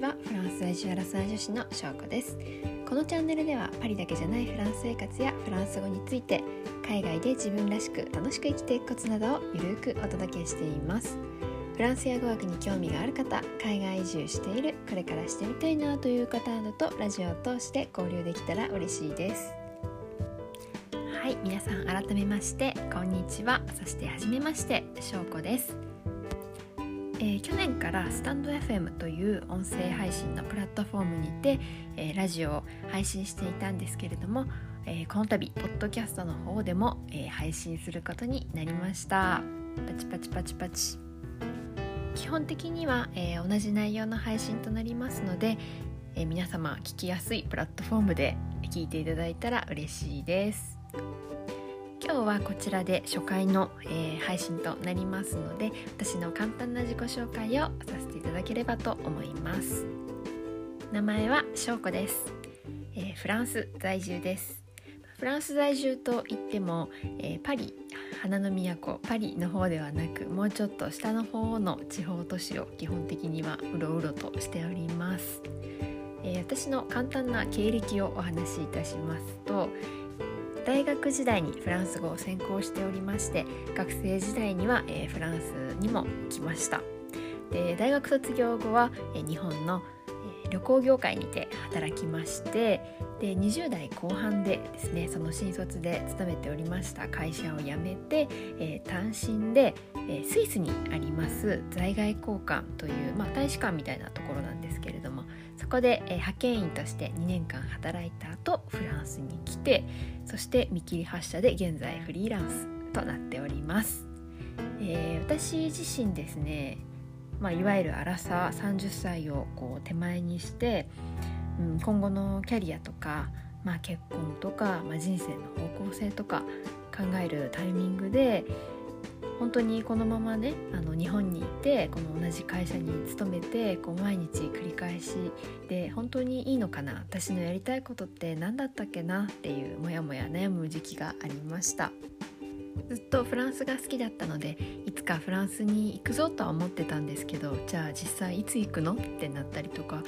ちはフランス在住アラサー女子のしょうこですこのチャンネルではパリだけじゃないフランス生活やフランス語について海外で自分らしく楽しく生きていくコツなどをゆるくお届けしています。フランスや語学に興味がある方海外移住しているこれからしてみたいなという方などとラジオを通して交流できたら嬉しいです。はい皆さん改めましてこんにちは。そして初めましてしょうこです。えー、去年からスタンド FM という音声配信のプラットフォームにて、えー、ラジオを配信していたんですけれども、えー、この度ポッドキャストの方でも、え配信することになりました。パチパチパチパチ。基本的には、え同じ内容の配信となりますので、え皆様聞きやすいプラットフォームで聞いていただいたら嬉しいです。今日はこちらで初回の、えー、配信となりますので私の簡単な自己紹介をさせていただければと思います。名前は翔子です、えー、フランス在住です。フランス在住といっても、えー、パリ花の都パリの方ではなくもうちょっと下の方の地方都市を基本的にはうろうろとしております、えー、私の簡単な経歴をお話しいたしますと大学時代にフランス語を専攻しておりまして学生時代には、えー、フランスにも来ました。で大学卒業後は、えー、日本の、えー、旅行業界にて働きましてで20代後半でですねその新卒で勤めておりました会社を辞めて、えー、単身で、えスイスにあります在外交換という、まあ、大使館みたいなところなんですけれどもこで、え派遣員として2年間働いた後フランスに来てそして見切り発車で現在フリーランスとなっております、えー、私自身ですね、まあ、いわゆるアラサー30歳をこう手前にして、うん、今後のキャリアとか、まあ、結婚とか、まあ、人生の方向性とか考えるタイミングで本当にこのままねあの日本にいてこの同じ会社に勤めてこう毎日繰り返しで本当にいいのかな私のやりたいことって何だったっけなっていうモヤモヤ悩む時期がありました。ずっとフランスが好きだったのでいつかフランスに行くぞとは思ってたんですけどじゃあ実際いつ行くのってなったりとか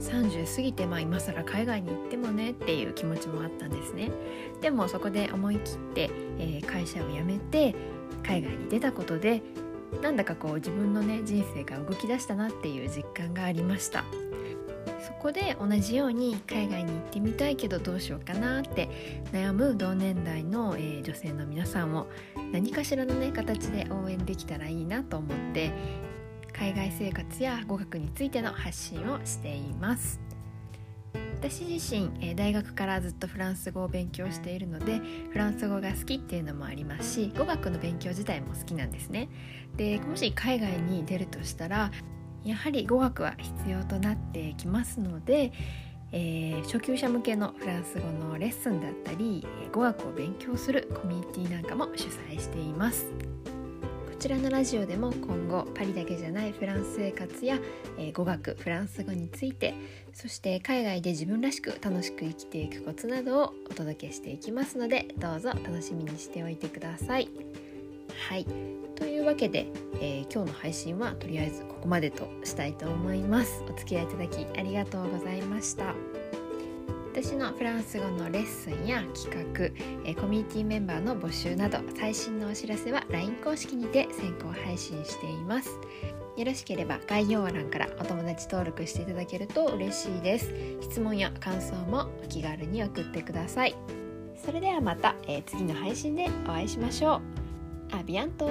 30過ぎてまあ今更海外に行ってもねっていう気持ちもあったんですね。でもそこで思い切って、えー、会社を辞めて海外に出たことでなんだかこう自分のね人生が動き出したなっていう実感がありました。こで同じように海外に行ってみたいけどどうしようかなって悩む同年代の、えー、女性の皆さんを何かしらのね形で応援できたらいいなと思って海外生活や語学についての発信をしています。私自身、え大学からずっとフランス語を勉強しているのでフランス語が好きっていうのもありますし語学の勉強自体も好きなんですね。でもし海外に出るとしたらやはり語学は必要となってきますので、えー、初級者向けのフランス語のレッスンだったり語学を勉強するコミュニティなんかも主催していますこちらのラジオでも今後パリだけじゃないフランス生活や、えー、語学フランス語についてそして海外で自分らしく楽しく生きていくコツなどをお届けしていきますのでどうぞ楽しみにしておいてください。はい。というわけで、えー、今日の配信はとりあえずここまでとしたいと思います。お付き合いいただきありがとうございました。私のフランス語のレッスンや企画、えコミュニティメンバーの募集など最新のお知らせは LINE 公式にて先行配信しています。よろしければ概要欄からお友達登録していただけると嬉しいです。質問や感想もお気軽に送ってください。それではまた、えー、次の配信でお会いしましょう。アビアント